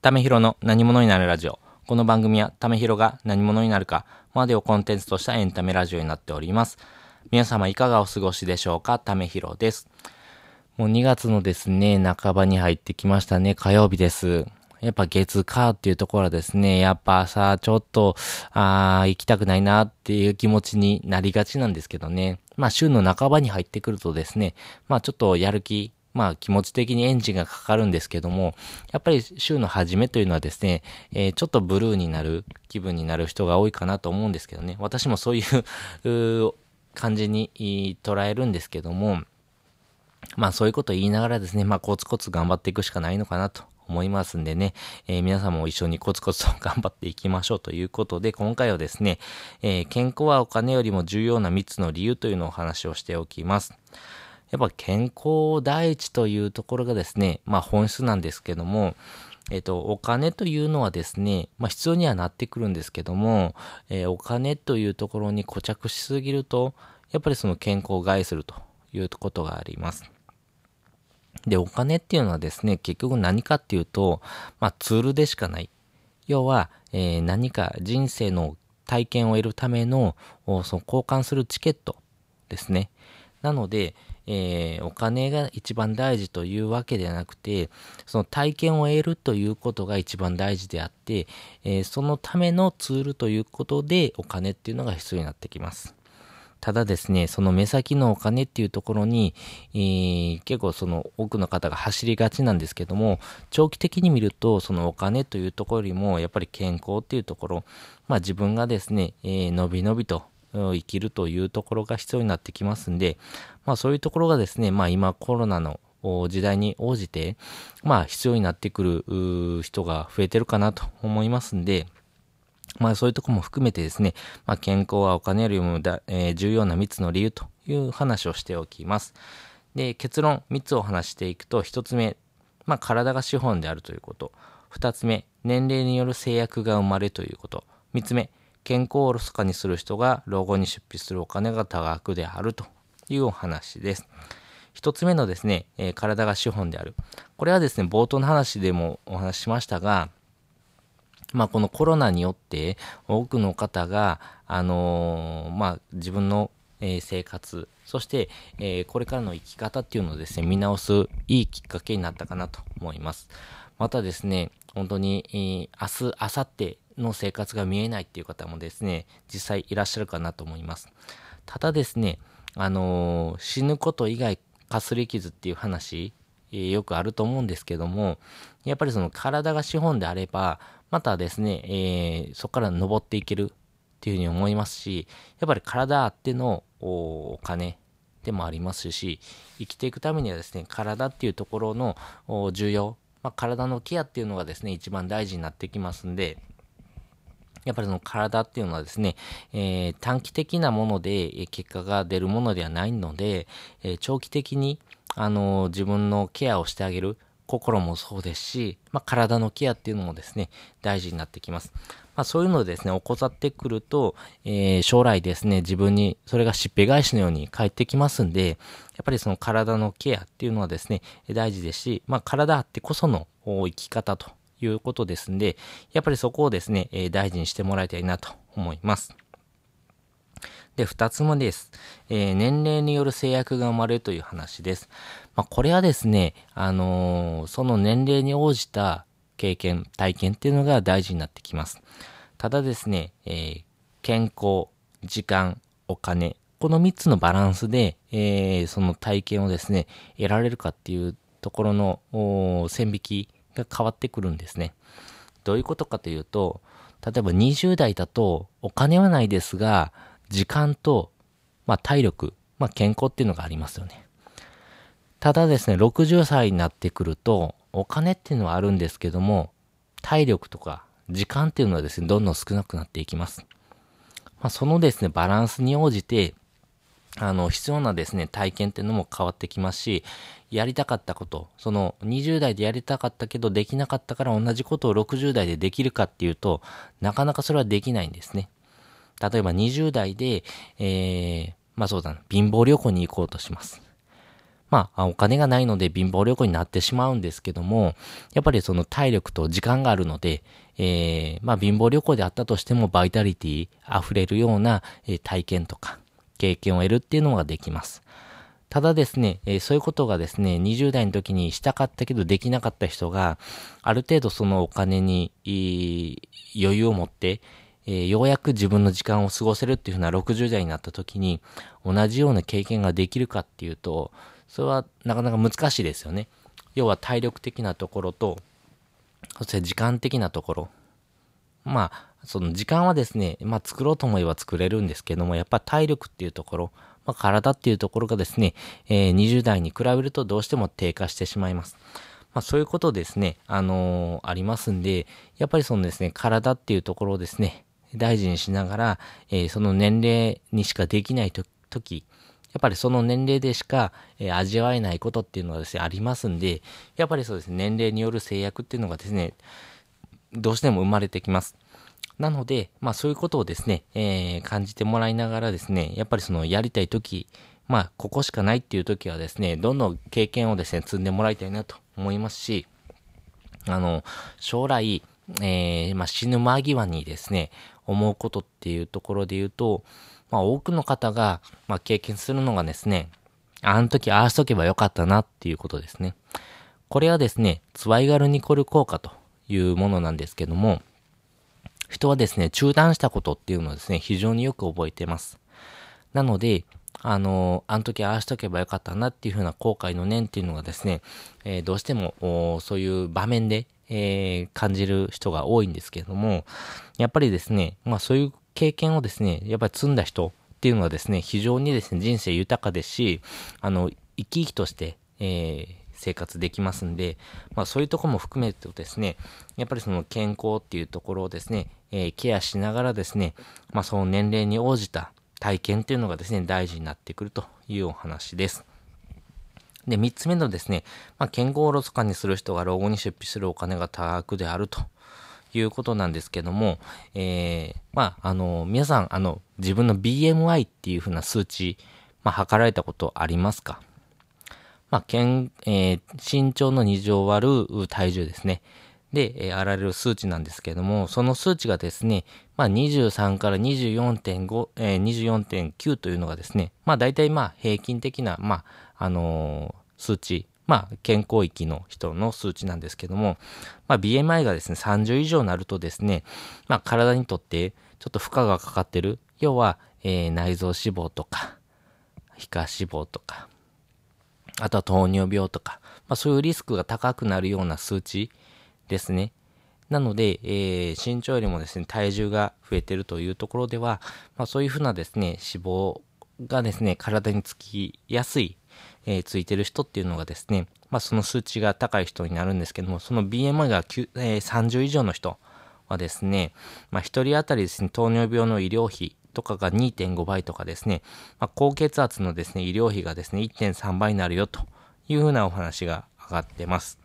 ためひろの何者になるラジオ。この番組はためひろが何者になるかまでをコンテンツとしたエンタメラジオになっております。皆様いかがお過ごしでしょうか？ためひろです。もう2月のですね、半ばに入ってきましたね。火曜日です。やっぱ月火っていうところはですね、やっぱさ、ちょっと、あー行きたくないなっていう気持ちになりがちなんですけどね。まあ週の半ばに入ってくるとですね、まあちょっとやる気、まあ気持ち的にエンジンがかかるんですけども、やっぱり週の初めというのはですね、えーちょっとブルーになる気分になる人が多いかなと思うんですけどね。私もそういう感じに捉えるんですけども、まあそういうことを言いながらですね、まあコツコツ頑張っていくしかないのかなと思いますんでね、えー皆さんも一緒にコツコツと頑張っていきましょうということで、今回はですね、えー健康はお金よりも重要な3つの理由というのをお話をしておきます。やっぱ健康第一というところがですね、まあ本質なんですけども、えっ、と、お金というのはですね、まあ必要にはなってくるんですけども、えーお金というところに固着しすぎると、やっぱりその健康を害するということがあります。で、お金っていうのはですね、結局何かっていうと、まあツールでしかない。要は、えー何か人生の体験を得るための、その交換するチケットですね。なので、えーお金が一番大事というわけではなくて、その体験を得るということが一番大事であって、えーそのためのツールということでお金っていうのが必要になってきます。ただですね、その目先のお金っていうところに、えー結構その多くの方が走りがちなんですけども、長期的に見ると、そのお金というところよりも、やっぱり健康っていうところ、まあ自分がですね、えーのびのびと生きるというところが必要になってきますんで、まあそういうところがですね、まあ今コロナの時代に応じて、まあ必要になってくる人が増えてるかなと思いますんで、まあそういうとこも含めてですね、まあ健康はお金よりもだ、え重要な3つの理由という話をしておきます。で、結論3つを話していくと、1つ目、まあ体が資本であるということ。2つ目、年齢による制約が生まれということ。3つ目、健康をおろそかにする人が老後に出費するお金が多額であるというお話です。一つ目のですね、えー体が資本である。これはですね、冒頭の話でもお話ししましたが、まあ、このコロナによって多くの方が、あのーまあ、自分の、えー生活、そして、えこれからの生き方っていうのをですね、見直すいいきっかけになったかなと思います。またですね、本当に、えー明日、明後日の生活が見えないっていう方もですね、実際いらっしゃるかなと思います。ただですね、あのー死ぬこと以外かすり傷っていう話、えーよくあると思うんですけども、やっぱりその体が資本であれば、またですね、えーそこから登っていけるっていうふうに思いますし、やっぱり体あってのお金でもありますし、生きていくためにはですね、体っていうところの重要、まあ、体のケアっていうのがですね、一番大事になってきますんで、やっぱりその体っていうのはですね、えー短期的なもので結果が出るものではないので、えー長期的に、あの自分のケアをしてあげる、心もそうですし、まあ、体のケアっていうのもですね、大事になってきます。まあ、そういうのをですね、怠ってくると、えー将来ですね、自分にそれがしっぺ返しのように返ってきますんで、やっぱりその体のケアっていうのはですね、大事ですし、まあ、体あってこその生き方ということですんで、やっぱりそこをですね、え大事にしてもらいたいなと思います。で、二つ目です。えー年齢による制約が生まれるという話です。まあ、これはですね、あのーその年齢に応じた経験、体験っていうのが大事になってきます。ただですね、えー健康、時間、お金、この三つのバランスで、えーその体験をですね、得られるかっていうところの線引きが変わってくるんですね。どういうことかというと、例えば20代だとお金はないですが、時間と、まあ体力、まあ健康っていうのがありますよね。ただですね、60歳になってくると、お金っていうのはあるんですけども、体力とか時間っていうのはですね、どんどん少なくなっていきます。まあそのですね、バランスに応じて、あの、必要なですね、体験っていうのも変わってきますし、やりたかったこと、その20代でやりたかったけどできなかったから同じことを60代でできるかっていうと、なかなかそれはできないんですね。例えば20代で、えー、まあそうだな、貧乏旅行に行こうとします。まあ、お金がないので貧乏旅行になってしまうんですけども、やっぱりその体力と時間があるので、えー、まあ、貧乏旅行であったとしても、バイタリティ溢れるような、体験とか、経験を得るっていうのができます。ただですね、えー、そういうことがですね、20代の時にしたかったけどできなかった人が、ある程度そのお金に、余裕を持って、えー、ようやく自分の時間を過ごせるっていうふうな60代になった時に、同じような経験ができるかっていうと、それはなかなか難しいですよね。要は体力的なところと、そして時間的なところ。まあ、その時間はですね、まあ作ろうと思えば作れるんですけども、やっぱ体力っていうところ、まあ体っていうところがですね、えー、20代に比べるとどうしても低下してしまいます。まあそういうことですね、あのー、ありますんで、やっぱりそのですね、体っていうところをですね、大事にしながら、えー、その年齢にしかできないと時、やっぱりその年齢でしか、えー、味わえないことっていうのはですね、ありますんで、やっぱりそうですね、年齢による制約っていうのがですね、どうしても生まれてきます。なので、まあそういうことをですね、えー、感じてもらいながらですね、やっぱりそのやりたい時、まあここしかないっていう時はですね、どんどん経験をですね、積んでもらいたいなと思いますし、あの、将来、えー、まあ死ぬ間際にですね、思うことっていうところで言うと、まあ多くの方が、まあ経験するのがですね、あの時ああしとけばよかったなっていうことですね。これはですね、ツワイガルニコル効果というものなんですけども、人はですね、中断したことっていうのをですね、非常によく覚えてます。なので、あの、あの時ああしとけばよかったなっていうふうな後悔の念っていうのがですね、えー、どうしても、そういう場面で、えー、感じる人が多いんですけれども、やっぱりですね、まあそういう経験をですね、やっぱり積んだ人っていうのはですね、非常にですね、人生豊かですし、あの、生き生きとして、えー、生活できますんで、まあそういうとこも含めるとですね、やっぱりその健康っていうところをですね、え、ケアしながらですね、まあその年齢に応じた体験っていうのがですね、大事になってくるというお話です。で、三つ目のですね、まあ、健康をおろそかにする人が老後に出費するお金が多額であるということなんですけども、えー、まあ、あの、皆さん、あの、自分の BMI っていうふうな数値、まあ、測られたことありますか？まあ、健、えー、身長の2乗割る体重ですね。で、えー、あられる数値なんですけれども、その数値がですね、まあ、23から24.5、えー、24.9というのがですね、まあ、大体まあ、平均的な、まあ、あのー、数値、まあ、健康域の人の数値なんですけども、まあ、BMI がですね、30以上になるとですね、まあ、体にとってちょっと負荷がかかってる。要は、えー、内臓脂肪とか、皮下脂肪とか、あとは糖尿病とか、まあ、そういうリスクが高くなるような数値ですね。なので、えー、身長よりもですね、体重が増えてるというところでは、まあ、そういうふうなですね、脂肪がですね、体につきやすいえー、ついてる人っていうのがですね、まあその数値が高い人になるんですけども、その BMI が、えー、30以上の人はですね、まあ一人当たりですね、糖尿病の医療費とかが2.5倍とかですね、まあ高血圧のですね、医療費がですね、1.3倍になるよというふうなお話が上がってます。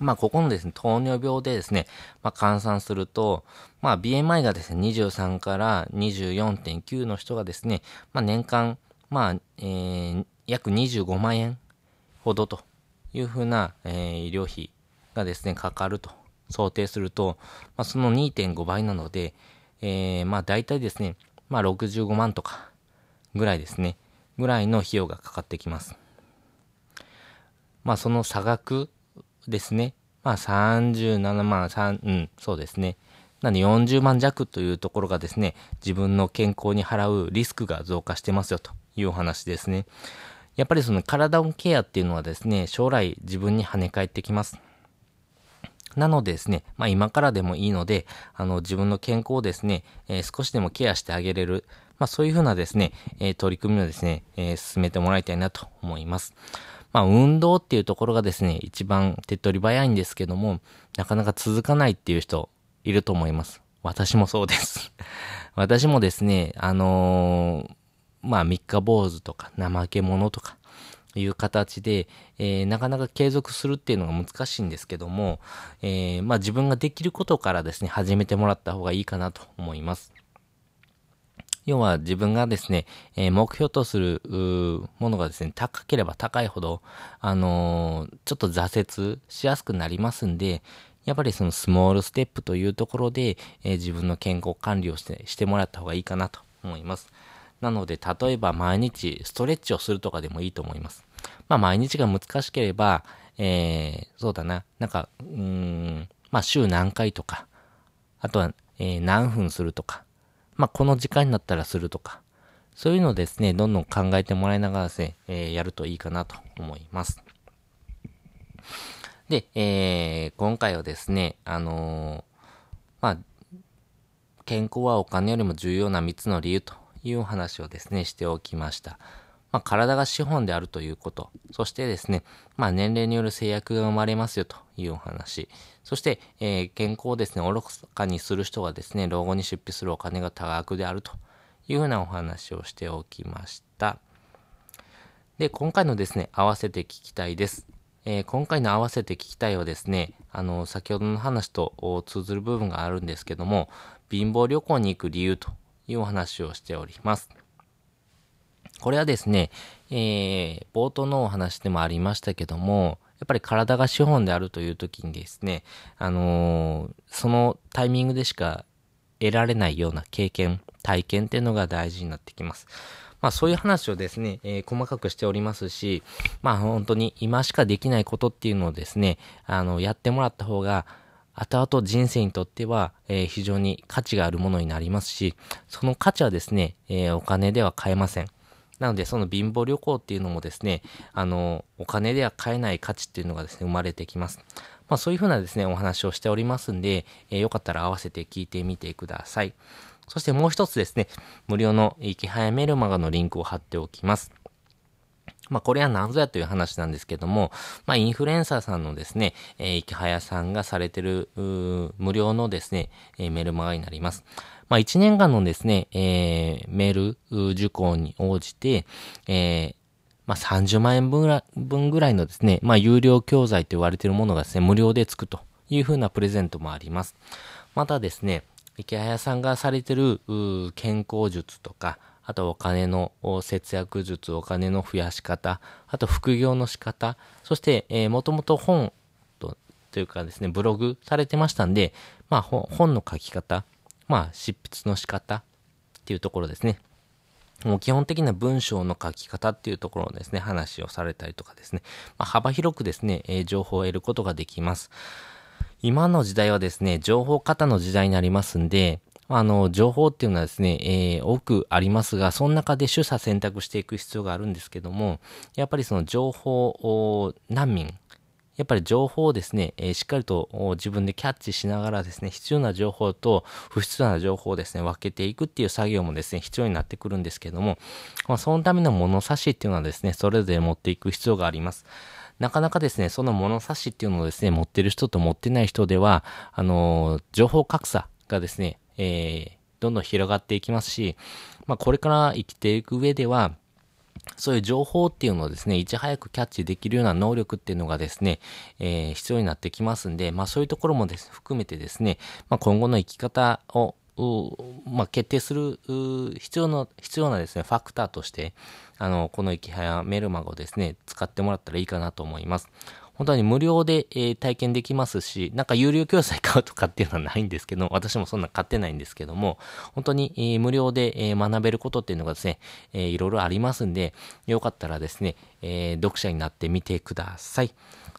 まあ、ここのですね、糖尿病でですね、まあ、換算すると、まあ、BMI がですね、23から24.9の人がですね、まあ、年間まあ、えー、約25万円ほどというふうな、えー、医療費がですね、かかると想定すると、まあ、その2.5倍なので、えー、まあ大体ですね、まあ65万とかぐらいですね、ぐらいの費用がかかってきます。まあその差額ですね、まあ37万、3、うん、そうですね。なんで40万弱というところがですね、自分の健康に払うリスクが増加してますよというお話ですね。やっぱりその体のケアっていうのはですね、将来自分に跳ね返ってきます。なのでですね、まあ今からでもいいので、あの自分の健康をですね、えー、少しでもケアしてあげれる、まあそういうふうなですね、えー、取り組みをですね、えー、進めてもらいたいなと思います。まあ運動っていうところがですね、一番手っ取り早いんですけども、なかなか続かないっていう人いると思います。私もそうです 私もですね、あのー、まあ、三日坊主とか、怠け者とか、いう形で、えー、なかなか継続するっていうのが難しいんですけども、えー、まあ自分ができることからですね、始めてもらった方がいいかなと思います。要は自分がですね、えー、目標とするものがですね、高ければ高いほど、あのー、ちょっと挫折しやすくなりますんで、やっぱりそのスモールステップというところで、えー、自分の健康管理をしてしてもらった方がいいかなと思います。なので、例えば毎日ストレッチをするとかでもいいと思います。まあ毎日が難しければ、えー、そうだな、なんか、うん、まあ週何回とか、あとは、えー、何分するとか、まあこの時間になったらするとか、そういうのをですね、どんどん考えてもらいながらですね、えー、やるといいかなと思います。で、えー、今回はですね、あのー、まあ、健康はお金よりも重要な3つの理由というお話をですね、しておきました。まあ、体が資本であるということ。そしてですね、まあ、年齢による制約が生まれますよというお話。そして、えー、健康をですね、おろかにする人がですね、老後に出費するお金が多額であるというふうなお話をしておきました。で、今回のですね、合わせて聞きたいです。えー、今回の合わせて聞きたいはですね、あの、先ほどの話と通ずる部分があるんですけども、貧乏旅行に行く理由というお話をしております。これはですね、えー、冒頭のお話でもありましたけども、やっぱり体が資本であるという時にですね、あのー、そのタイミングでしか得られないような経験、体験っていうのが大事になってきます。まあそういう話をですね、えー、細かくしておりますし、まあ本当に今しかできないことっていうのをですね、あの、やってもらった方が、後々人生にとっては、えー、非常に価値があるものになりますし、その価値はですね、えー、お金では買えません。なので、その貧乏旅行っていうのもですね、あの、お金では買えない価値っていうのがですね、生まれてきます。まあそういうふうなですね、お話をしておりますんで、えー、よかったら合わせて聞いてみてください。そしてもう一つですね、無料の生き早メルマガのリンクを貼っておきます。まあ、これは何ぞやという話なんですけども、まあ、インフルエンサーさんのですね、えー、池早さんがされてる、無料のですね、えー、メルマガになります。まあ、1年間のですね、えー、メール受講に応じて、えー、まあ、30万円分ぐらい分ぐらいのですね、まあ、有料教材と言われているものがですね、無料でつくというふうなプレゼントもあります。またですね、池早さんがされてる健康術とか、あとお金の節約術、お金の増やし方、あと副業の仕方、そして、えー、もともと本とというかですね、ブログされてましたんで、まあ本の書き方、まあ執筆の仕方っていうところですね。もう基本的な文章の書き方っていうところをですね、話をされたりとかですね、まあ、幅広くですね、え、情報を得ることができます。今の時代はですね、情報型の時代になりますんで、あの、情報っていうのはですね、えー、多くありますが、その中で取捨選択していく必要があるんですけども、やっぱりその情報難民、やっぱり情報をですね、えー、しっかりと自分でキャッチしながらですね、必要な情報と不必要な情報をですね、分けていくっていう作業もですね、必要になってくるんですけども、まあ、そのための物差しっていうのはですね、それぞれ持っていく必要があります。なかなかですね、その物差しっていうのをですね、持ってる人と持ってない人では、あの、情報格差がですね、えー、どんどん広がっていきますし、まあ、これから生きていく上では、そういう情報っていうのをですね、いち早くキャッチできるような能力っていうのがですね、えー、必要になってきますんで、まあそういうところもです、含めてですね、まあ今後の生き方をまあ、決定する必要な、必要なですね、ファクターとして、あの、この生き早メルマガをですね、使ってもらったらいいかなと思います。本当に無料で、えー、体験できますし、なんか有料教材買うとかっていうのはないんですけど、私もそんな買ってないんですけども、本当に、えー、無料で、えー、学べることっていうのがですね、えー、いろいろありますんで、よかったらですね、えー、読者になってみてください。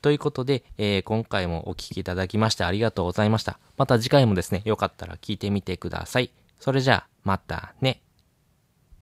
ということで、えー、今回もお聴きいただきましてありがとうございました。また次回もですね、よかったら聞いてみてください。それじゃあ、またね。